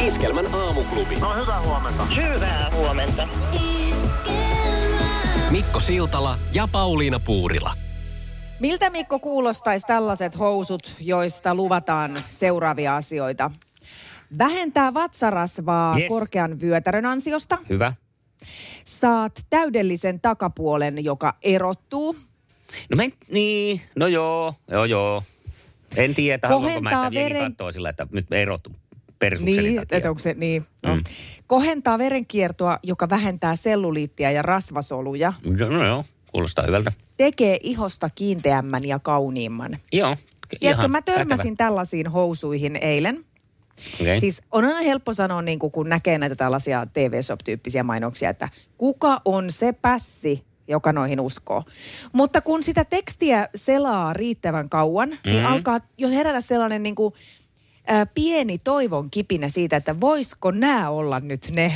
Iskelmän aamuklubi. No hyvää huomenta. Hyvää huomenta. Mikko Siltala ja Pauliina Puurila. Miltä Mikko kuulostaisi tällaiset housut, joista luvataan seuraavia asioita? Vähentää vatsarasvaa Yes. korkean vyötärön ansiosta. Hyvä. Saat täydellisen takapuolen, joka erottuu. No me, niin, no joo, joo joo. En tiedä, haluanko mä, että veren- sillä, että nyt erottu persukseni Niin, takia. että onko se niin? No. Mm. Kohentaa verenkiertoa, joka vähentää selluliittia ja rasvasoluja. No, no joo, kuulostaa hyvältä. Tekee ihosta kiinteämmän ja kauniimman. Joo. Tiedätkö, mä törmäsin pätevä. tällaisiin housuihin eilen. Okei. Siis on aina helppo sanoa, niin kun näkee näitä tällaisia TV-shop-tyyppisiä mainoksia, että kuka on se pässi, joka noihin uskoo. Mutta kun sitä tekstiä selaa riittävän kauan, mm-hmm. niin alkaa jo herätä sellainen niin kuin, pieni toivon kipinä siitä, että voisiko nämä olla nyt ne.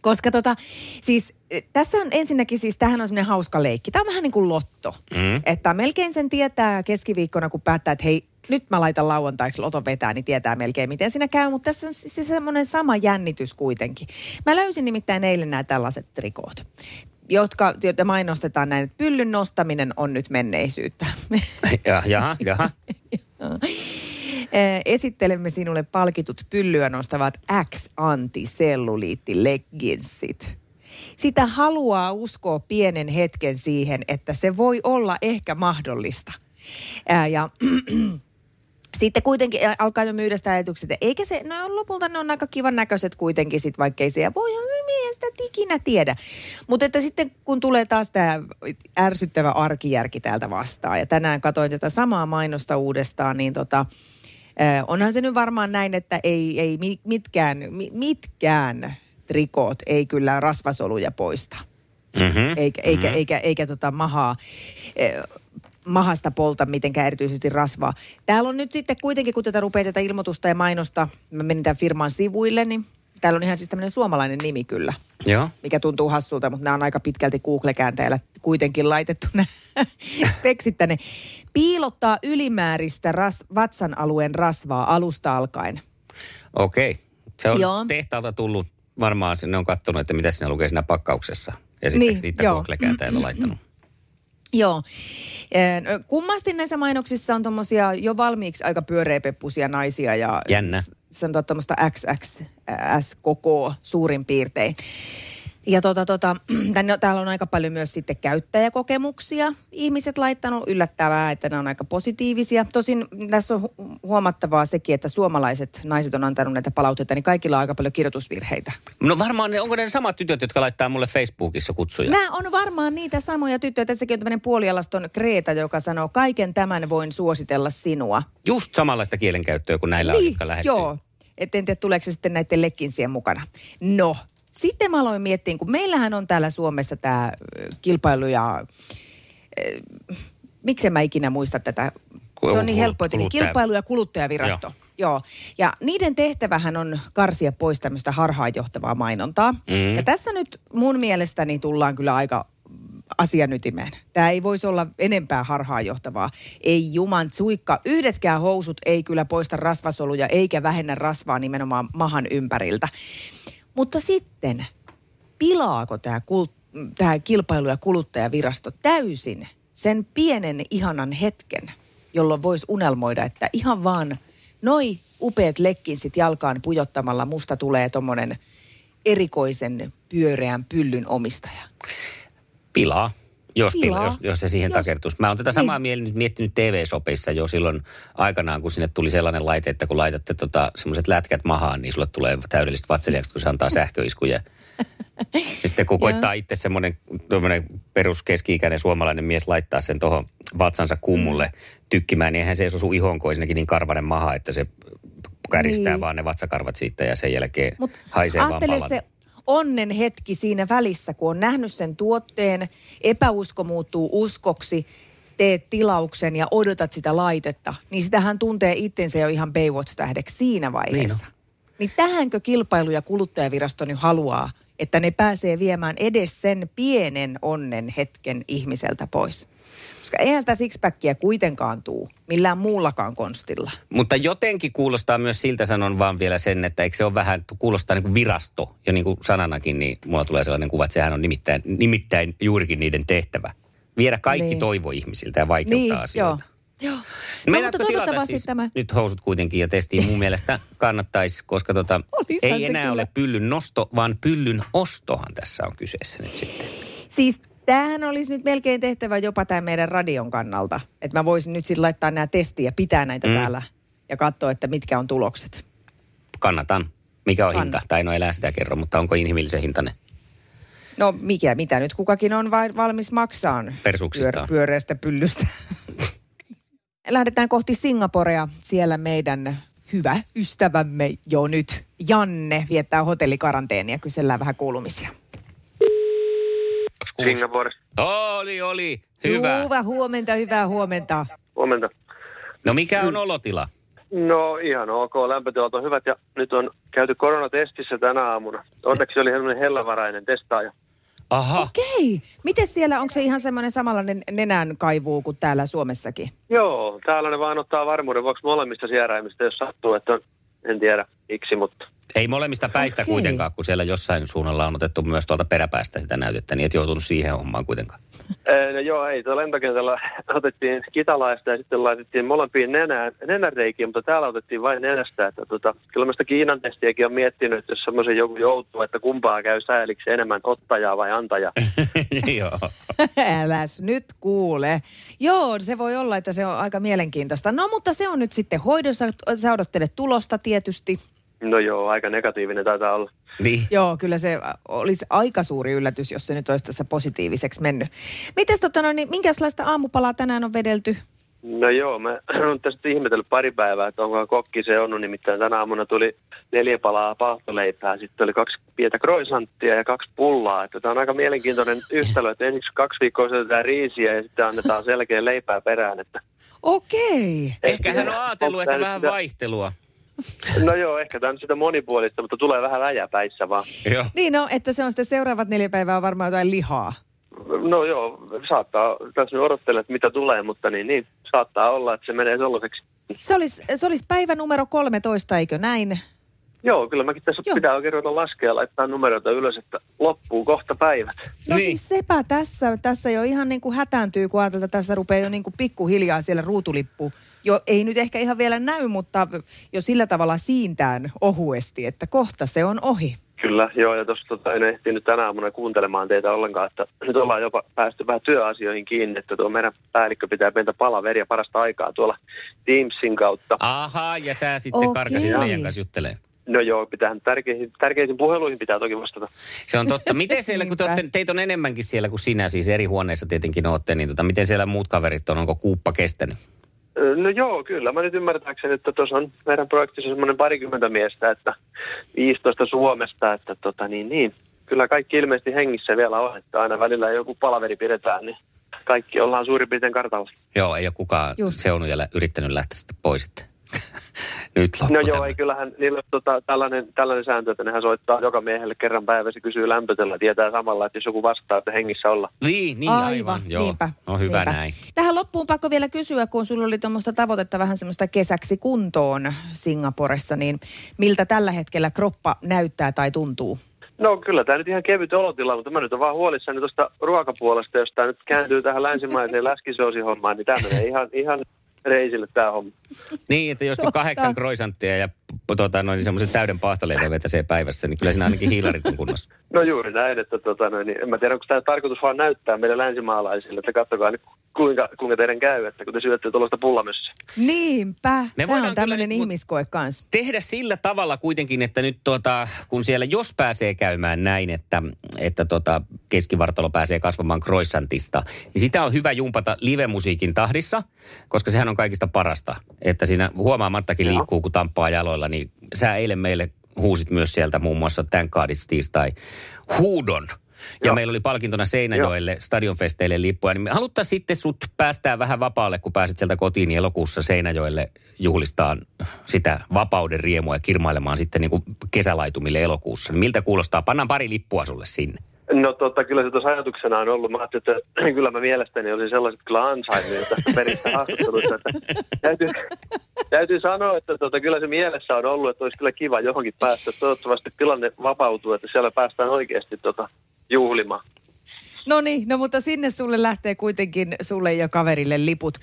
Koska tota, siis eh, tässä on ensinnäkin siis, tämähän on semmoinen hauska leikki. Tämä on vähän niin kuin lotto. Mm. Että melkein sen tietää keskiviikkona, kun päättää, että hei, nyt mä laitan lauantaiksi loton vetää, niin tietää melkein, miten siinä käy. Mutta tässä on siis se semmoinen sama jännitys kuitenkin. Mä löysin nimittäin eilen nämä tällaiset trikoot jotka, joita mainostetaan näin, että pyllyn nostaminen on nyt menneisyyttä. Ja, jaha, jaha. Eh, Esittelemme sinulle palkitut pyllyä nostavat X-antiselluliitti-leggingsit. Sitä haluaa uskoa pienen hetken siihen, että se voi olla ehkä mahdollista. Ää, ja sitten kuitenkin alkaa jo myydä sitä ajatukset, että eikä se, no lopulta ne on aika kivan näköiset kuitenkin sit, vaikka ei se, ja voihan se miestä ikinä tiedä. Mutta että sitten kun tulee taas tämä ärsyttävä arkijärki täältä vastaan, ja tänään katsoin tätä samaa mainosta uudestaan, niin tota, äh, onhan se nyt varmaan näin, että ei, ei mi- mitkään, mi- mitkään trikoot ei kyllä rasvasoluja poista Mm-hmm. eikä, eikä, mm-hmm. eikä, eikä tota mahaa, eh, mahasta polta mitenkään erityisesti rasvaa. Täällä on nyt sitten kuitenkin, kun tätä rupeaa tätä ilmoitusta ja mainosta, mä menin tämän firman sivuille, niin täällä on ihan siis tämmöinen suomalainen nimi kyllä, Joo. mikä tuntuu hassulta, mutta nämä on aika pitkälti Google-käänteellä kuitenkin laitettu nämä speksit tänne. Piilottaa ylimääristä ras, vatsan alueen rasvaa alusta alkaen. Okei. Se on Joo. tehtaalta tullut, varmaan sinne on katsonut, että mitä siinä lukee siinä pakkauksessa. Ja sitten Niin, niitä joo. Google-kääntäjällä laittanut. Joo. No, Kummasti näissä mainoksissa on tommosia jo valmiiksi aika pyöreäpeppusia naisia ja... Jännä. Sanotaan tuommoista XXS koko suurin piirtein. Ja tota, tota, tänne, täällä on aika paljon myös sitten käyttäjäkokemuksia. Ihmiset laittanut yllättävää, että ne on aika positiivisia. Tosin tässä on hu- huomattavaa sekin, että suomalaiset naiset on antanut näitä palautteita, niin kaikilla on aika paljon kirjoitusvirheitä. No varmaan, onko ne samat tytöt, jotka laittaa mulle Facebookissa kutsuja? Nämä on varmaan niitä samoja tyttöjä. Tässäkin on tämmöinen puolialaston Kreeta, joka sanoo, kaiken tämän voin suositella sinua. Just samanlaista kielenkäyttöä kuin näillä on, jotka lähestyy. Niin, joo. Et en tiedä, tuleeko se sitten näiden lekkinsien mukana. No, sitten mä aloin miettiä, kun meillähän on täällä Suomessa tämä kilpailu ja... Äh, miksi mä ikinä muista tätä? Se on niin Kulut- helppo, että kilpailu- ja kuluttajavirasto. Joo. Joo. Ja niiden tehtävähän on karsia pois tämmöistä harhaanjohtavaa mainontaa. Mm. Ja tässä nyt mun mielestäni tullaan kyllä aika asian ytimeen. Tämä ei voisi olla enempää harhaanjohtavaa. Ei juman suikka. Yhdetkään housut ei kyllä poista rasvasoluja eikä vähennä rasvaa nimenomaan mahan ympäriltä. Mutta sitten, pilaako tämä kult- tämä kilpailu- ja kuluttajavirasto täysin sen pienen ihanan hetken, jolloin voisi unelmoida, että ihan vaan noi upeat lekkinsit jalkaan pujottamalla musta tulee tommonen erikoisen pyöreän pyllyn omistaja. Pilaa. Jos, pilaa. jos, jos se siihen Jos- takertuisi. Mä oon tätä samaa Niin. niin. miettinyt TV-sopeissa jo silloin aikanaan, kun sinne tuli sellainen laite, että kun laitatte tota, semmoiset lätkät mahaan, niin sulle tulee täydelliset vatseliakset, kun se antaa sähköiskuja. ja sitten kun koittaa itse semmoinen perus keski-ikäinen suomalainen mies laittaa sen tuohon vatsansa kummulle tykkimään, niin eihän se osu ihonko ensinnäkin niin karvanen maha, että se käristää Niin. vaan ne vatsakarvat siitä ja sen jälkeen Mut haisee vaan se onnen hetki siinä välissä, kun on nähnyt sen tuotteen, epäusko muuttuu uskoksi, teet tilauksen ja odotat sitä laitetta, niin sitähän tuntee itsensä jo ihan Baywatch-tähdeksi siinä vaiheessa. Niin, niin tähänkö kilpailu- ja kuluttajavirasto nyt haluaa, että ne pääsee viemään edes sen pienen onnen hetken ihmiseltä pois? Koska eihän sitä sixpackia kuitenkaan tuu millään muullakaan konstilla. Mutta jotenkin kuulostaa myös siltä, sanon vaan vielä sen, että eikö se ole vähän, kuulostaa niin kuin virasto. Ja niin kuin sananakin, niin mulla tulee sellainen kuva, että sehän on nimittäin, nimittäin juurikin niiden tehtävä. Viedä kaikki Niin. toivo ihmisiltä ja vaikeuttaa Niin, asioita. joo. joo. No, mutta tilata toivottavasti siis tämä... nyt housut kuitenkin ja testiin mun mielestä kannattaisi, koska tota, Olishan ei enää kyllä. ole pyllyn nosto, vaan pyllyn ostohan tässä on kyseessä nyt sitten. Siis tämähän olisi nyt melkein tehtävä jopa tämän meidän radion kannalta. Että mä voisin nyt sitten laittaa nämä testiä ja pitää näitä mm. täällä ja katsoa, että mitkä on tulokset. Kannatan. Mikä on Kann- hinta? Tai no elää sitä kerro, mutta onko inhimillisen hintainen? No mikä, mitä nyt kukakin on vai valmis maksaan Persuksistaan. pyöreästä pyllystä. Lähdetään kohti Singaporea. Siellä meidän hyvä ystävämme jo nyt, Janne, viettää hotellikaranteenia. Kysellään vähän kuulumisia. Onks kuusi? Singapore. Oli, oli. Hyvä. Hyvää huomenta, hyvää huomenta. Huomenta. No mikä on olotila? No ihan ok, lämpötilat on hyvät ja nyt on käyty koronatestissä tänä aamuna. Onneksi oli sellainen hellävarainen testaaja. Aha. Okei. Miten siellä, onko se ihan semmoinen samanlainen nenän kaivuu kuin täällä Suomessakin? Joo, täällä ne vaan ottaa varmuuden vuoksi molemmista sieraimista, jos sattuu, että on, en tiedä miksi, mutta Ei molemmista päistä Okei. kuitenkaan, kun siellä jossain suunnalla on otettu myös tuolta peräpäästä sitä näytettä, niin et joutunut siihen hommaan kuitenkaan. Ee, no joo, ei. Tuolla lentokentällä otettiin kitalaista ja sitten laitettiin molempiin nenään, nenäreikiin, mutta täällä otettiin vain nenästä. Että tota, kyllä mä sitä Kiinan testiäkin on miettinyt, että jos semmoisen joku joutuu, että kumpaa käy sääliksi enemmän ottajaa vai antajaa. Joo. Äläs nyt kuule. Joo, se voi olla, että se on aika mielenkiintoista. No, mutta se on nyt sitten hoidossa. Sä odottelet tulosta tietysti. No joo, aika negatiivinen taitaa olla. Niin. Joo, kyllä se olisi aika suuri yllätys, jos se nyt olisi tässä positiiviseksi mennyt. Mites tota, no, niin, minkälaista aamupalaa tänään on vedelty? No joo, mä oon tästä ihmetellyt pari päivää, että onko kokki se on. Nimittäin tänä aamuna tuli neljä palaa paahtoleipää, sitten oli kaksi pientä kroisanttia ja kaksi pullaa. Että tämä on aika mielenkiintoinen yhtälö, että ensiksi kaksi viikkoa syötetään riisiä ja sitten annetaan selkeä leipää perään. Että Okei. Ehkä hän on ajatellut, että vähän sitä- vaihtelua. No joo, ehkä tämä on sitä monipuolista, mutta tulee vähän läjäpäissä vaan. Joo. Niin no, että se on sitten seuraavat neljä päivää on varmaan jotain lihaa. No joo, saattaa, tässä nyt odottelen, että mitä tulee, mutta niin, niin saattaa olla, että se menee sellaiseksi. Se olisi, se olisi päivä numero 13, eikö näin? Joo, kyllä mäkin tässä Joo. pitää oikein ruveta laskea ja laittaa numeroita ylös, että loppuu kohta päivät. No Niin. siis sepä tässä, tässä jo ihan niin kuin hätääntyy, kun ajatellaan, että tässä rupeaa jo niin kuin pikkuhiljaa siellä ruutulippu. Jo ei nyt ehkä ihan vielä näy, mutta jo sillä tavalla siintään ohuesti, että kohta se on ohi. Kyllä, joo, ja tuossa tota, en ehtinyt tänä aamuna kuuntelemaan teitä ollenkaan, että nyt ollaan jopa päästy vähän työasioihin kiinni, että tuo meidän päällikkö pitää pientä palaveria parasta aikaa tuolla Teamsin kautta. Aha, ja sä sitten Okei. karkasit meidän kanssa juttelemaan. No joo, pitää tärkeisiin, tärkeisiin puheluihin pitää toki vastata. Se on totta. Miten siellä, kun te olette, teitä on enemmänkin siellä kuin sinä, siis eri huoneissa tietenkin olette, niin tota, miten siellä muut kaverit on, onko kuuppa kestänyt? No joo, kyllä. Mä nyt ymmärtääkseni, että tuossa on meidän projektissa semmoinen parikymmentä miestä, että 15 Suomesta, että tota niin, niin. Kyllä kaikki ilmeisesti hengissä vielä on, että aina välillä joku palaveri pidetään, niin kaikki ollaan suurin piirtein kartalla. Joo, ei ole kukaan Just. seunut yrittänyt lähteä sitten pois sitten. Nyt loppu No joo, ei kyllähän niillä on tota, tällainen, tällainen sääntö, että nehän soittaa joka miehelle kerran päivässä, kysyy lämpötellä, tietää samalla, että jos joku vastaa, että hengissä olla. Niin, niin aivan. Joo. niinpä. No hyvä niinpä. näin. Tähän loppuun pakko vielä kysyä, kun sulla oli tuommoista tavoitetta vähän semmoista kesäksi kuntoon Singaporessa, niin miltä tällä hetkellä kroppa näyttää tai tuntuu? No kyllä tämä nyt ihan kevyt olotila, mutta mä nyt on vaan huolissani tuosta ruokapuolesta, jos tämä nyt kääntyy tähän länsimaiseen läskisoosihommaan, niin tämä menee ihan, ihan reisille tämä homma. Niin, että jos kahdeksan kroisanttia ja tota, noin, semmoisen täyden paahtoleivän vetäsee päivässä, niin kyllä siinä ainakin hiilarit on kunnossa. No juuri näin, että tota, noin, niin en mä tiedä, onko tämä tarkoitus vaan näyttää meille länsimaalaisille, että katsokaa nyt, kuinka, kuinka teidän käy, että kun te syötte tuollaista pullamössiä. Niinpä. Me Tämä on tämmöinen ihmiskoe kanssa. tehdä sillä tavalla kuitenkin, että nyt tuota, kun siellä jos pääsee käymään näin, että, että tota, keskivartalo pääsee kasvamaan croissantista, niin sitä on hyvä jumpata live-musiikin tahdissa, koska sehän on kaikista parasta. Että siinä huomaamattakin liikkuu, kun tamppaa jaloilla, niin sä eilen meille huusit myös sieltä muun muassa It's tiistai huudon. Ja Joo. meillä oli palkintona Seinäjoelle stadionfesteille lippuja. Niin me haluttaisiin sitten sut päästää vähän vapaalle, kun pääset sieltä kotiin niin elokuussa Seinäjoelle juhlistaan sitä vapauden riemua ja kirmailemaan sitten niin kuin kesälaitumille elokuussa. Niin miltä kuulostaa? Pannaan pari lippua sulle sinne. No tota, kyllä se tuossa ajatuksena on ollut. Mä ajattelin, että kyllä mä mielestäni olisin sellaiset kyllä ansainnut tästä peristä haastattelusta. Että täytyy, täytyy sanoa, että tota, kyllä se mielessä on ollut, että olisi kyllä kiva johonkin päästä. Toivottavasti tilanne vapautuu, että siellä päästään oikeasti tota, juhlimaan. No niin, no mutta sinne sulle lähtee kuitenkin sulle ja kaverille liput.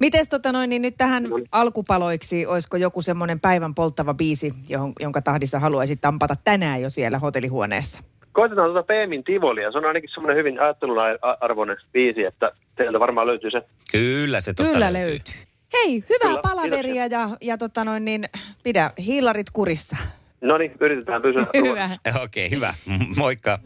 Mites tota noin, niin nyt tähän alkupaloiksi, olisiko joku semmoinen päivän polttava biisi, johon, jonka tahdissa haluaisit tampata tänään jo siellä hotellihuoneessa? Koitetaan tuota Peemin Tivolia. Se on ainakin semmoinen hyvin ajattelun a- arvoinen biisi, että teiltä varmaan löytyy se. Kyllä se tosta Kyllä löytyy. Hei, hyvää Kyllä, palaveria ja, ja tota noin, niin pidä hiilarit kurissa. No niin, yritetään pysyä. Hyvä. Okei, okay, hyvä. Moikka.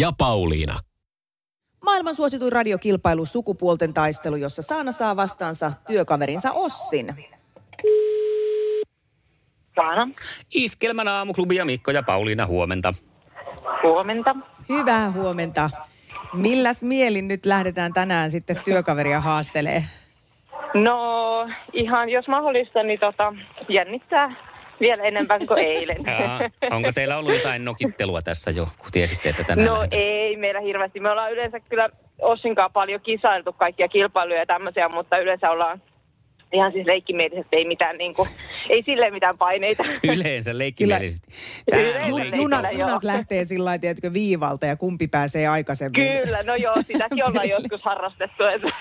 Ja Pauliina. Maailman suosituin radiokilpailu Sukupuolten taistelu, jossa Saana saa vastaansa työkaverinsa Ossin. Saana, Iskelmän aamuklubi ja Mikko ja Pauliina huomenta. huomenta. Hyvää huomenta. Milläs mielin nyt lähdetään tänään sitten työkaveria haastelee? No ihan jos mahdollista, niin tota, jännittää vielä enemmän kuin eilen. Jaa, onko teillä ollut jotain nokittelua tässä jo, kun tiesitte, että tänään No lähdetään? ei meillä hirveästi. Me ollaan yleensä kyllä Ossinkaan paljon kisailtu kaikkia kilpailuja ja tämmöisiä, mutta yleensä ollaan ihan siis leikkimielisesti, ei mitään niin kuin, ei silleen mitään paineita. Yleensä leikkimielisesti. Tää Yleensä Ju, junat, junat lähtee sillä lailla, tiedätkö, viivalta ja kumpi pääsee aikaisemmin. Kyllä, no joo, sitäkin ollaan joskus harrastettu. Että.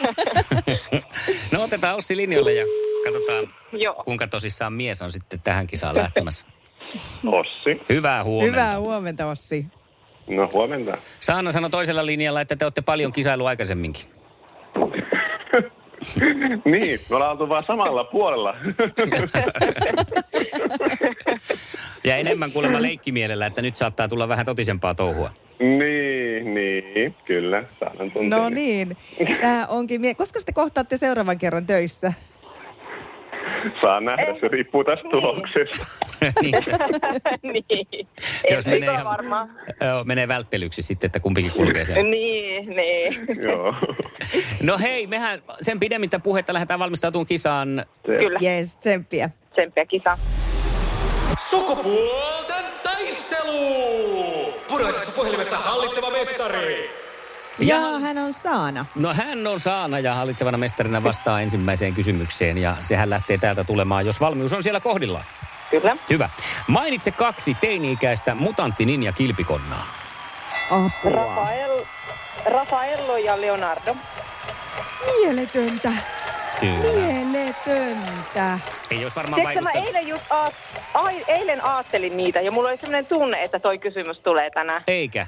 No otetaan Ossi linjoille ja katsotaan, joo. kuinka tosissaan mies on sitten tähän kisaan lähtemässä. Ossi. Hyvää huomenta. Hyvää huomenta, Ossi. No huomenta. Saana sanoi toisella linjalla, että te olette paljon kisailu aikaisemminkin. niin, me ollaan oltu vaan samalla puolella. Ja enemmän kuulemma leikkimielellä, että nyt saattaa tulla vähän totisempaa touhua. niin, niin, kyllä. Tuntea. No niin. Tämä onkin mie- Koska te kohtaatte seuraavan kerran töissä? Saa nähdä, se riippuu tästä tuloksesta. niin, niin. jos Ei menee, ihan, varmaan. joo, menee välttelyksi sitten, että kumpikin kulkee siellä. Niin, niin. Joo. No hei, mehän sen pidemmittä puhetta lähdetään valmistautumaan kisaan. Kyllä, Jees, tsemppiä. tsemppiä kisa. Sukupuolten taistelu! Puraisessa puhelimessa hallitseva mestari. Ja hän on Saana. No hän on Saana ja hallitsevana mestarina vastaa ensimmäiseen kysymykseen ja sehän lähtee täältä tulemaan, jos valmius on siellä kohdillaan. Kyllä. Hyvä. Mainitse kaksi teini-ikäistä mutantti ninja kilpikonnaa. Apua. Rafael, Rafaello ja Leonardo. Mieletöntä. Kyllä. Mieletöntä. Ei olisi varmaan Tiedätkö, mä vaikuttanut. eilen, just aat, ai, eilen aattelin niitä ja mulla oli sellainen tunne, että toi kysymys tulee tänään. Eikä.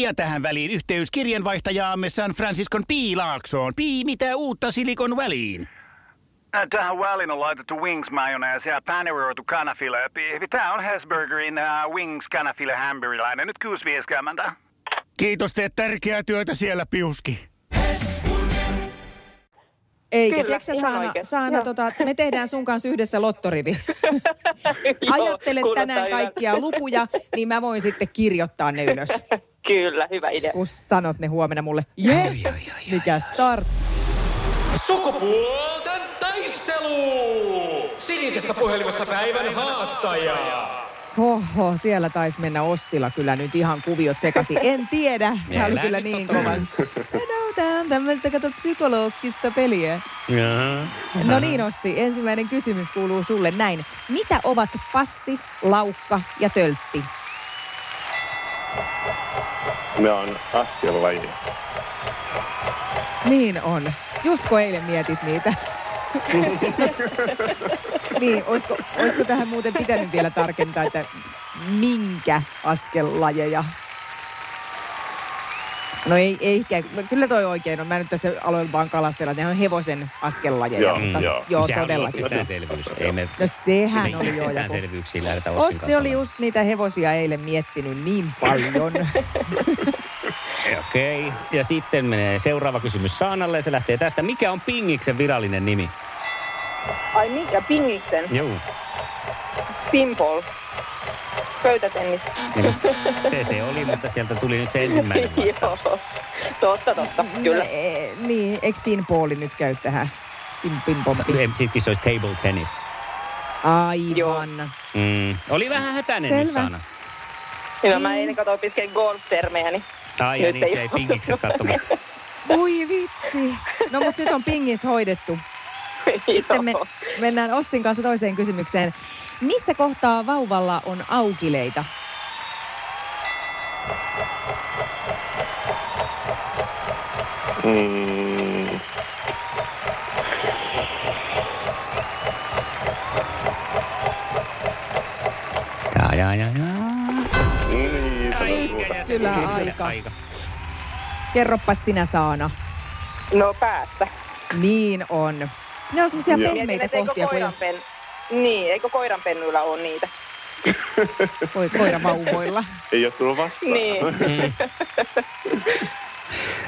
Ja tähän väliin yhteys kirjanvaihtajaamme San Franciscon Piilaaksoon. Pii, mitä uutta Silikon väliin? Äh, Tähän väliin on laitettu wings mayonnaise ja paneroitu kanafila. Tämä on Hesburgerin uh, wings kanafila hamburilainen. Nyt 6.50. Kiitos, teet tärkeää työtä siellä, Piuski. Eikä, Kyllä, tiedätkö Saana. Saana Joo. tota, me tehdään sun kanssa yhdessä lottorivi. Ajattele tänään kaikkia lukuja, niin mä voin sitten kirjoittaa ne ylös. Kyllä, hyvä idea. Kun sanot ne huomenna mulle. Yes! Mikä start? Sukupuolten taistelu! Sinisessä puhelimessa päivän haastaja. Hoho, siellä taisi mennä Ossilla kyllä nyt ihan kuviot sekaisin. En tiedä. Tämä oli kyllä niin kovan. No, tää on tämmöistä, kato, psykologista peliä. Jaha. No niin, Ossi, ensimmäinen kysymys kuuluu sulle näin. Mitä ovat passi, laukka ja töltti? Ne on askellaji. Niin on. Just kun eilen mietit niitä. niin, olisiko, olisiko tähän muuten pitänyt vielä tarkentaa, että minkä askellajeja? No ei, ei ehkä. Kyllä toi oikein on. Mä nyt tässä aloin vaan kalastella, että ne on hevosen askellajeja. Joo, mutta, joo. joo Sehän oli todellakin. itsestäänselvyys. Ei me, No sehän me oli jo joku. itsestäänselvyyksiä lähdetä Ossin Ossi kanssa oli just niitä hevosia eilen miettinyt niin paljon. Okei, ja sitten menee seuraava kysymys Saanalle se lähtee tästä. Mikä on Pingiksen virallinen nimi? Ai mikä? Pingiksen? Joo. Pinball. Pöytätennis. Niin, se se oli, mutta sieltä tuli nyt se ensimmäinen vastaus. Joo. Totta, totta. Kyllä. Eh, niin, eikö pinballi nyt käy tähän? Pin, pin, pom, pin. Sittenkin se olisi table tennis. Aivan. Mm. Oli vähän hätäinen nyt Selvä. Saana. Hyvä, mä eilen katsoin opiskelin golf-termejä, niin Ai ja Nyt niitä ei pingikset katsomaan. Voi vitsi. No mutta nyt on pingis hoidettu. Sitten me Joo. mennään Ossin kanssa toiseen kysymykseen. Missä kohtaa vauvalla on aukileita? Mm, Ja, ja, ja, ja. niin, tuota. Syllä aika. Kerroppas sinä Saana. No päästä. Niin on. Ne on semmoisia pehmeitä kohtia, kun jos koiranpen... Niin, eikö koiranpennuilla ole niitä? voi koira vauvoilla. Ei ole tullut vastaan. Niin.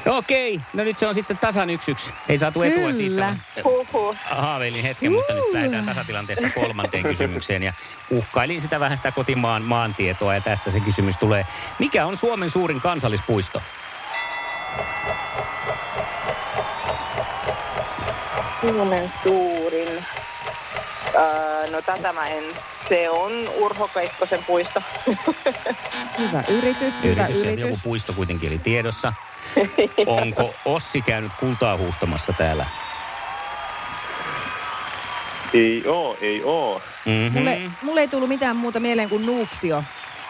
Okei, no nyt se on sitten tasan yksi yksi. Ei saatu etua siitä. Kyllä. vaan Huhhuh. Haaveilin hetken, mutta nyt lähdetään tasatilanteessa kolmanteen kysymykseen. Ja uhkailin sitä vähän sitä kotimaan maantietoa ja tässä se kysymys tulee. Mikä on Suomen suurin kansallispuisto? Suomen suurin. Öö, no tätä mä en. Se on Urho Keikkosen puisto. Hyvä yritys, hyvä Yritys, ja joku yritys. puisto kuitenkin oli tiedossa. Onko Ossi käynyt kultaa huuhtamassa täällä? Ei oo, ei oo. Mm-hmm. Mulle, mulle ei tullut mitään muuta mieleen kuin Nuuksio.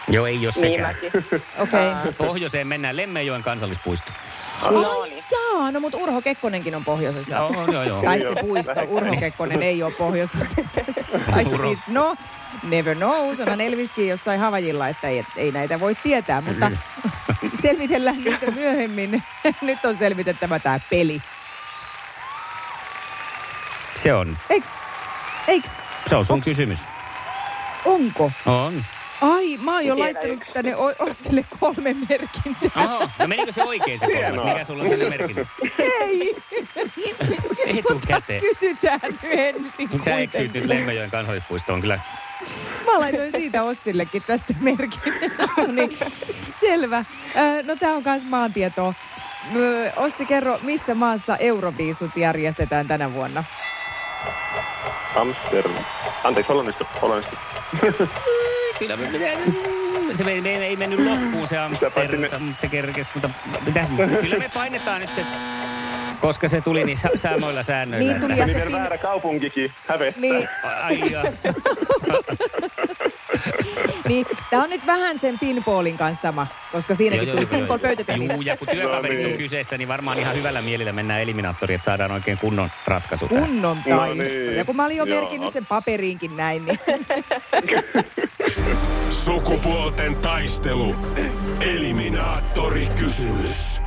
Joo, ei ole niin sekään. mäkin. Okei. Okay. Pohjoiseen mennään Lemmenjoen kansallispuisto. No Ai niin. jaa, no mutta Urho Kekkonenkin on pohjoisessa. Joo, joo, joo. Tai se puisto. Urho Kekkonen ei ole pohjoisessa. Ai siis, no, never knows. Onhan Elviskin jossain Havajilla, että ei, ei näitä voi tietää, mutta selvitellään niitä myöhemmin. Nyt on selvitettävä tämä peli. Se on, Eiks? Eiks? se on sun Onks- kysymys. Onko? On. Ai, mä oon jo Tiedä laittanut yksi. tänne Ossille kolme merkintää. Aha, no menikö se oikein se kolme? Mikä sulla on sinne merkinnyt? Ei. Etukäteen. Kysytään nyt ensin Sä eksyit nyt. Lemmenjoen kansallispuistoon kyllä. Mä laitoin siitä Ossillekin tästä merkin. no niin, selvä. No tää on kans maantietoa. Ossi, kerro, missä maassa Euroviisut järjestetään tänä vuonna? Amsterdam. Anteeksi, Hollannista. Hollannista. Kyllä me se me, me, ei mennyt loppuun se Amsterdam, mutta se kerkesi, mutta pitäis, kyllä me painetaan nyt se, koska se tuli niin sa- samoilla säännöillä. Niin tuli ja se pin... väärä kaupunkikin. Hävettää. Niin, Ai ja. niin, tää on nyt vähän sen pinballin kanssa sama, koska siinäkin tuli pinball pöytätennis. Juu, ja kun työkaverit No on niin. kyseessä, niin varmaan ihan hyvällä mielellä mennään eliminaattoriin, että saadaan oikein kunnon ratkaisu. Kunnon No taisto. niin, Ja kun mä olin jo joo. merkinnyt sen paperiinkin näin, niin Sukupuolten taistelu. Eliminaattori kysymys.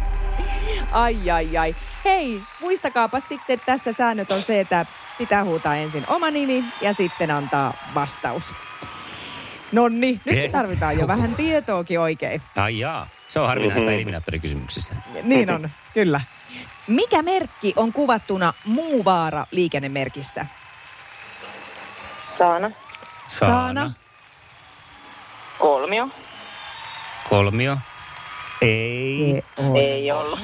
ai ai ai. Hei, muistakaapa sitten, että tässä säännöt on se, että pitää huutaa ensin oma nimi ja sitten antaa vastaus. Nonni, nyt Yes. tarvitaan jo vähän tietoakin oikein. Ai jaa, se on harvinaista eliminaattorikysymyksissä. Niin on, kyllä. Mikä merkki on kuvattuna Muuvaara liikennemerkissä? Saana. Saana. Kolmio. Kolmio. Ei. Se on. Ei ollut.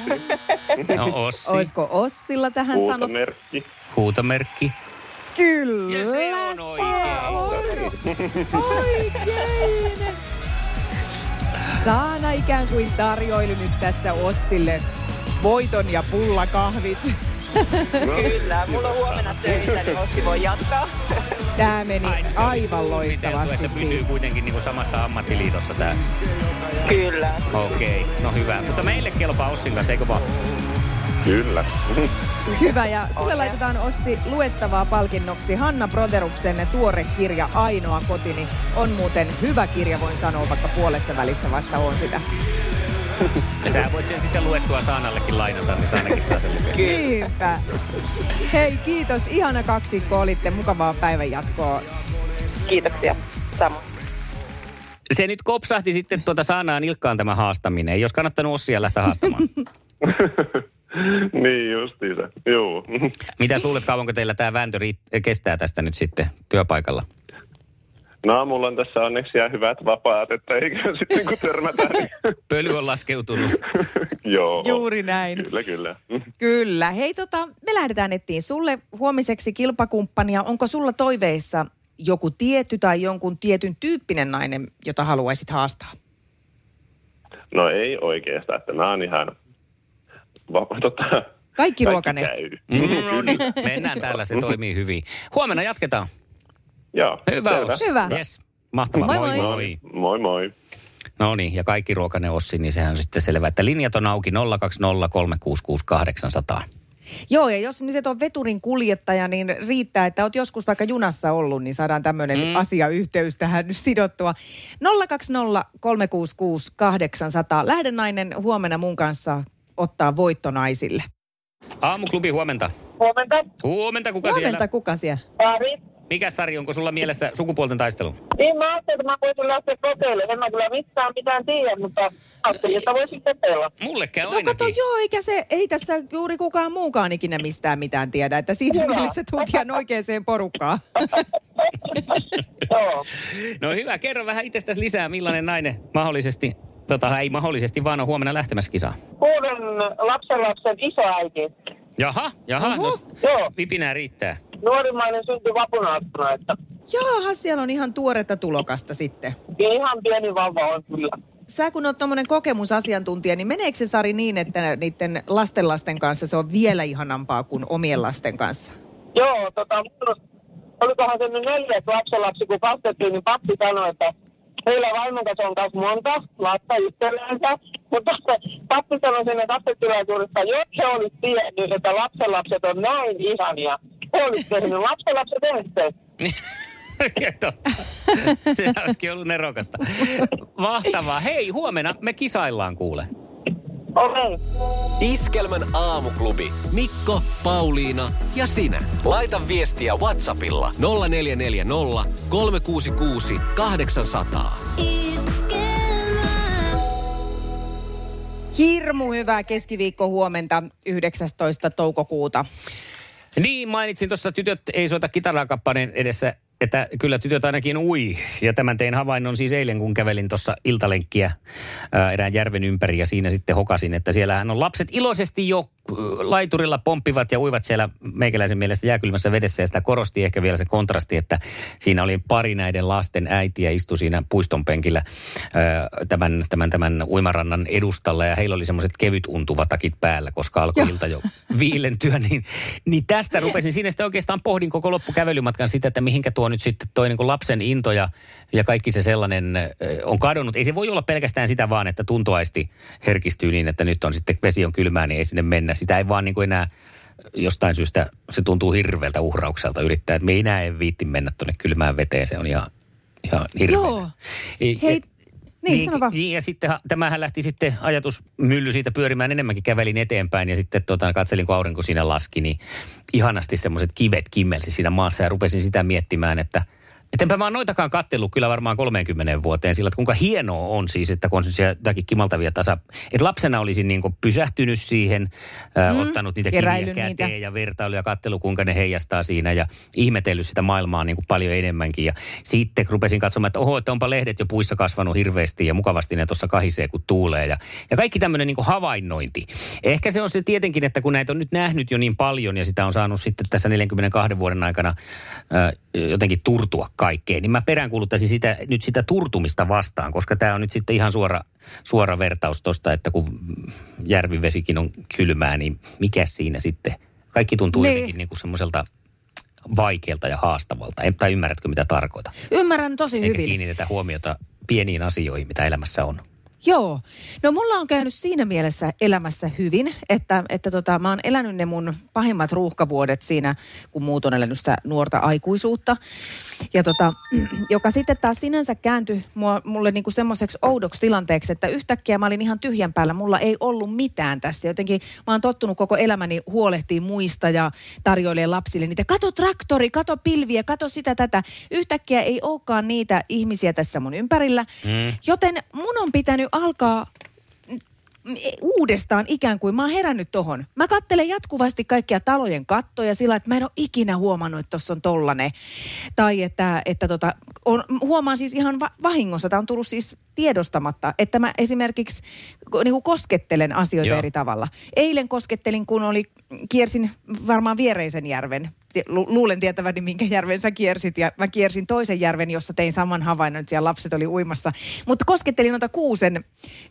No Ossi. Olisiko Ossilla tähän sanottu? Huutomerkki. Huutomerkki. Kyllä. Ja se on oikein. on oikein. Saana ikään kuin tarjoili nyt tässä Ossille voiton ja pullakahvit. Kyllä, mulla on huomenna töitä, niin Ossi voi jatkaa. Tämä meni Ai, se aivan loistavasti että pysyy siis. kuitenkin niin kuin samassa ammattiliitossa tämä. Kyllä. Okei, no hyvä. Mutta meille kelpaa Ossin kanssa, eikö vaan? Kyllä. Hyvä ja sulle laitetaan Ossi luettavaa palkinnoksi Hanna Broderuksen tuore kirja Ainoa kotini. On muuten hyvä kirja, voin sanoa, vaikka puolessa välissä vasta on sitä. Ja sä voit sen sitten luettua Saanallekin lainata, niin Saanakin saa sen lukea. Niinpä. Hei, kiitos. Ihana kaksikko olitte. Mukavaa päivän jatkoa. Kiitoksia. Samoin. Se nyt kopsahti sitten tuota Saanaan Ilkkaan tämä haastaminen. Ei olisi kannattanut Ossia lähteä haastamaan. niin justiinsa. Joo. Mitä luulet, kauanko teillä tämä vääntö riitt- kestää tästä nyt sitten työpaikalla? No, mulla on tässä onneksi ihan hyvät vapaat, että eikä sitten kun törmätään. Niin... Pöly on laskeutunut. Joo. Juuri näin. Kyllä, kyllä. Kyllä. Hei, tota, me lähdetään nettiin sulle huomiseksi kilpakumppania. Onko sulla toiveissa joku tietty tai jonkun tietyn tyyppinen nainen, jota haluaisit haastaa? No ei oikeastaan, että mä oon ihan... Va- tota, Kaikki ruokane. Mm, no niin, mennään täällä, se toimii hyvin. Huomenna jatketaan. Joo. Hyvä selvä. Ossi. Hyvä. Yes. Mahtavaa. Moi Moi moi. moi. moi. Moi moi. No niin, ja kaikki ruokane Ossi, niin sehän on sitten selvä, että linjat on auki 020366800. Joo, ja jos nyt et ole veturin kuljettaja, niin riittää, että oot joskus vaikka junassa ollut, niin saadaan tämmöinen mm. asiayhteys tähän nyt sidottua. 020 366 800. Lähdenainen huomenna mun kanssa ottaa voittonaisille. Aamuklubi, huomenta. Huomenta. Huomenta, kuka Huomenta, siellä? kuka siellä? Ari. Mikä Sari, onko sulla mielessä sukupuolten taistelu? Niin mä ajattelin, että mä voisin lähteä kokeilemaan. En mä kyllä mitään mitään tiedä, mutta ajattelin, että voisin kokeilla. Mulle käy No ainakin. kato, joo, eikä se, ei tässä juuri kukaan muukaan ikinä mistään mitään tiedä, että siinä Hyvä. mielessä tuut ihan oikeaan porukkaan. No hyvä, kerro vähän itsestäsi lisää, millainen nainen mahdollisesti, tota ei mahdollisesti, vaan on huomenna lähtemässä kisaan. Kuuden lapsenlapsen isoäiti. Jaha, jaha, no, Joo. vipinää riittää. Nuorimmainen syntyi vapunaattuna, että Jaaha, siellä on ihan tuoretta tulokasta sitten. ihan pieni vauva on kyllä. Sä kun oot tommonen kokemusasiantuntija, niin meneekö se Sari niin, että niiden lastenlasten kanssa se on vielä ihanampaa kuin omien lasten kanssa? Joo, tota, olikohan se nyt neljäs lapsenlapsi, kun kastettiin, niin pappi sanoi, että heillä vaimon kanssa on taas monta lasta itsellensä. Mutta se pappi sanoi sinne kastetilaisuudessa, jos he olisi tiennyt, että lapsenlapset on näin ihania, olisi tehnyt lapsenlapset ensin. Se olisikin ollut nerokasta. Mahtavaa. Hei, huomenna me kisaillaan kuule. Okei. Okay. Iskelmän aamuklubi. Mikko, Pauliina ja sinä. Laita viestiä Whatsappilla 0440 366 800. Iskelmä. Hirmu hyvää keskiviikko huomenta 19. toukokuuta. Niin, mainitsin tuossa tytöt ei soita kitaraa edessä, että kyllä tytöt ainakin ui. Ja tämän tein havainnon siis eilen, kun kävelin tuossa iltalenkkiä ää, erään järven ympäri ja siinä sitten hokasin, että siellähän on lapset iloisesti jo laiturilla pomppivat ja uivat siellä meikäläisen mielestä jääkylmässä vedessä ja sitä korosti ehkä vielä se kontrasti, että siinä oli pari näiden lasten äitiä istui siinä puiston penkillä tämän, tämän, tämän uimarannan edustalla ja heillä oli semmoiset kevyt untuvatakit päällä, koska alkoi Joo. ilta jo viilentyä, niin, niin tästä rupesin. Siinä sitten oikeastaan pohdin koko loppukävelymatkan sitä, että mihinkä tuo nyt sitten toi niin kuin lapsen into ja, ja kaikki se sellainen on kadonnut. Ei se voi olla pelkästään sitä vaan, että tuntoaisti herkistyy niin, että nyt on sitten vesi on kylmää, niin ei sinne mennä. Sitä ei vaan niin kuin enää jostain syystä, se tuntuu hirveältä uhraukselta yrittää, että me enää ei viitti mennä tuonne kylmään veteen. Se on ihan, ihan hirveä. Joo. Hei, niin, sano vaan. niin, ja sitten tämähän lähti sitten ajatusmylly siitä pyörimään enemmänkin. Kävelin eteenpäin ja sitten tota, katselin, kun aurinko siinä laski, niin ihanasti semmoiset kivet kimmelsi siinä maassa ja rupesin sitä miettimään, että Et enpä mä oon noitakaan kattellut kyllä varmaan 30 vuoteen sillä, että kuinka hienoa on siis, että kun on jotakin kimaltavia tasa... Että lapsena olisin niin pysähtynyt siihen, mm. ottanut niitä kiviä käteen niitä. ja vertailu ja kattelu, kuinka ne heijastaa siinä ja ihmetellyt sitä maailmaa niin kuin paljon enemmänkin. Ja sitten rupesin katsomaan, että oho, että onpa lehdet jo puissa kasvanut hirveästi ja mukavasti ne tuossa kahisee, kun tuulee. Ja, ja kaikki tämmöinen niin havainnointi. Ehkä se on se tietenkin, että kun näitä on nyt nähnyt jo niin paljon ja sitä on saanut sitten tässä 42 vuoden aikana äh, jotenkin turtua kaikkeen, niin mä peräänkuuluttaisin sitä, nyt sitä turtumista vastaan, koska tämä on nyt sitten ihan suora, suora vertaus tuosta, että kun järvivesikin on kylmää, niin mikä siinä sitten? Kaikki tuntuu Niin. jotenkin niin kuin semmoiselta vaikealta ja haastavalta. En, tai ymmärrätkö, mitä tarkoitan? Ymmärrän tosi Eikä hyvin. kiinnitetä huomiota pieniin asioihin, mitä elämässä on. Joo. No mulla on käynyt siinä mielessä elämässä hyvin, että, että tota, mä oon elänyt ne mun pahimmat ruuhkavuodet siinä, kun muut on elänyt sitä nuorta aikuisuutta. Ja tota, joka sitten taas sinänsä kääntyi mua, mulle niinku semmoiseksi oudoksi tilanteeksi, että yhtäkkiä mä olin ihan tyhjän päällä. Mulla ei ollut mitään tässä. Jotenkin mä oon tottunut koko elämäni huolehtii muista ja tarjoilee lapsille niitä. Kato traktori, kato pilviä, kato sitä tätä. Yhtäkkiä ei olekaan niitä ihmisiä tässä mun ympärillä. Mm. Joten mun on pitänyt alkaa uudestaan ikään kuin mä oon herännyt tohon. Mä kattelen jatkuvasti kaikkia talojen kattoja sillä, että mä en ole ikinä huomannut, että tuossa on tollane. Tai että, että tota, on, huomaan siis ihan va- vahingossa, tämä on tullut siis tiedostamatta, että mä esimerkiksi niin kuin koskettelen asioita Joo. eri tavalla. Eilen koskettelin, kun oli, kiersin varmaan viereisen järven. Luulen tietäväni, minkä järven sä kiersit. Ja mä kiersin toisen järven, jossa tein saman havainnon, että siellä lapset oli uimassa. Mutta koskettelin noita kuusen,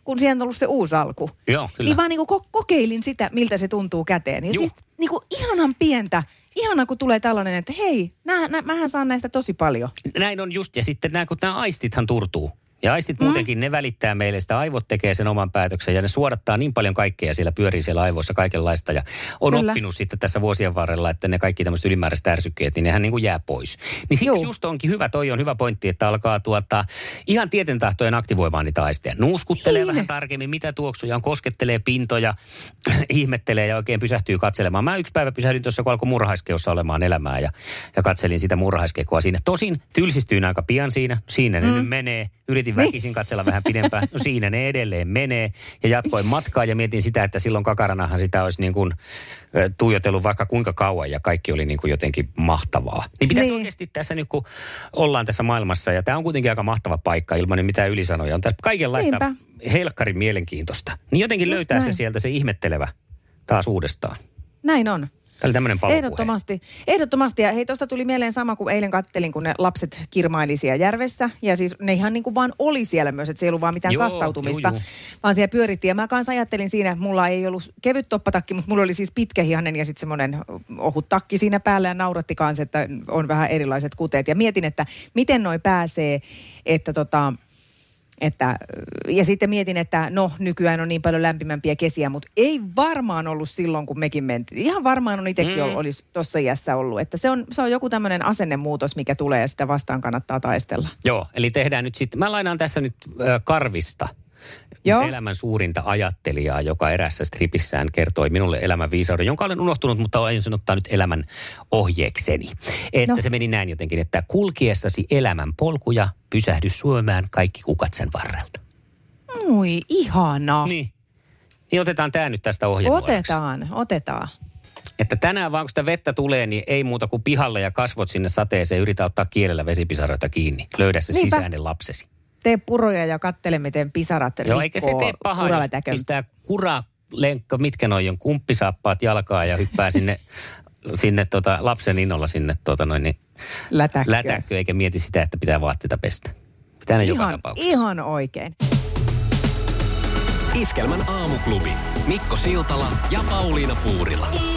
kun siellä on ollut se uusi alku. Joo, kyllä. Niin vaan niin kuin kokeilin sitä, miltä se tuntuu käteen. Ja Juu. siis niin kuin ihanan pientä. Ihana, kun tulee tällainen, että hei, nää, nää, mähän saan näistä tosi paljon. Näin on just, ja sitten nämä, kun nämä aistithan turtuu. Ja aistit muutenkin, ne välittää meille sitä, aivot tekee sen oman päätöksen ja ne suodattaa niin paljon kaikkea, siellä pyörii siellä aivoissa kaikenlaista. Ja on Kyllä. oppinut sitten tässä vuosien varrella, että ne kaikki tämmöiset ylimääräiset ärsykkeet, niin nehän niin kuin jää pois. Niin siksi Juu. just onkin hyvä, toi on hyvä pointti, että alkaa tuota, ihan tieten tahtojen aktivoimaan niitä aisteja. Nuuskuttelee Niin. vähän tarkemmin, mitä tuoksuja on, koskettelee pintoja, ihmettelee ja oikein pysähtyy katselemaan. Mä yksi päivä pysähdyin tuossa, kun alkoi murhaiskeossa olemaan elämää ja, ja katselin sitä murhaiskekoa siinä. Tosin tylsistyin aika pian siinä. Siinä ne mm. nyt menee. Yritin väkisin katsella vähän pidempään. No siinä ne edelleen menee. Ja jatkoin matkaa ja mietin sitä, että silloin kakaranahan sitä olisi niin kuin tuijotellut vaikka kuinka kauan ja kaikki oli niin kuin jotenkin mahtavaa. Niin pitäisi Niin. oikeasti tässä nyt, kun ollaan tässä maailmassa ja tämä on kuitenkin aika mahtava paikka ilman mitään ylisanoja. On tässä kaikenlaista Niinpä. helkkarin mielenkiintoista. Niin jotenkin Just löytää se näin. sieltä se ihmettelevä taas uudestaan. Näin on. Tämä oli tämmöinen palopuhe. Ehdottomasti. Ehdottomasti. Ja hei, tuosta tuli mieleen sama kuin eilen kattelin, kun ne lapset kirmaili siellä järvessä. Ja siis ne ihan niin kuin vaan oli siellä myös, että se ei ollut vaan mitään Joo, kastautumista. juu, juu. Vaan siellä pyörittiin. Ja mä kanssa ajattelin siinä, että mulla ei ollut kevyt toppatakki, mutta mulla oli siis pitkähihanen ja sitten semmoinen ohut takki siinä päällä. Ja nauratti kanssa, että on vähän erilaiset kuteet. Ja mietin, että miten noi pääsee, että tota... Että, ja sitten mietin, että no nykyään on niin paljon lämpimämpiä kesiä, mutta ei varmaan ollut silloin, kun mekin mentiin. Ihan varmaan on itsekin mm. olisi tuossa iässä ollut. Että se on, se on joku tämmöinen asennemuutos, mikä tulee ja sitä vastaan kannattaa taistella. Joo, eli tehdään nyt sitten, mä lainaan tässä nyt ö, Karvista. Joo. Elämän suurinta ajattelijaa, joka erässä stripissään kertoi minulle elämän viisauden, jonka olen unohtunut, mutta aion sen ottaa nyt elämän ohjeekseni. Että No. se meni näin jotenkin, että kulkiessasi elämän polkuja pysähdy syömään kaikki kukat sen varrelta. Ui, ihana. Niin. Niin otetaan tämä nyt tästä ohjenuoraksi. Otetaan, otetaan. Että tänään vaan kun sitä vettä tulee, niin ei muuta kuin pihalle ja kasvot sinne sateeseen. Yritä ottaa kielellä vesipisaroita kiinni. Löydä se Niinpä. sisäinen lapsesi. Tee puroja ja kattele, miten pisarat Joo, eikä se tee pahaa, jos pistää kura, lenkka, mitkä noi on, kumppisaappaat jalkaa ja hyppää sinne, sinne tota, lapsen innolla sinne tota noin, niin lätäkkö. lätäkkö, eikä mieti sitä, että pitää vaatteita pestä. Pitää ne joka Ihan, tapauksessa. ihan oikein. Iskelmän aamuklubi. Mikko Siltala ja Pauliina Puurila.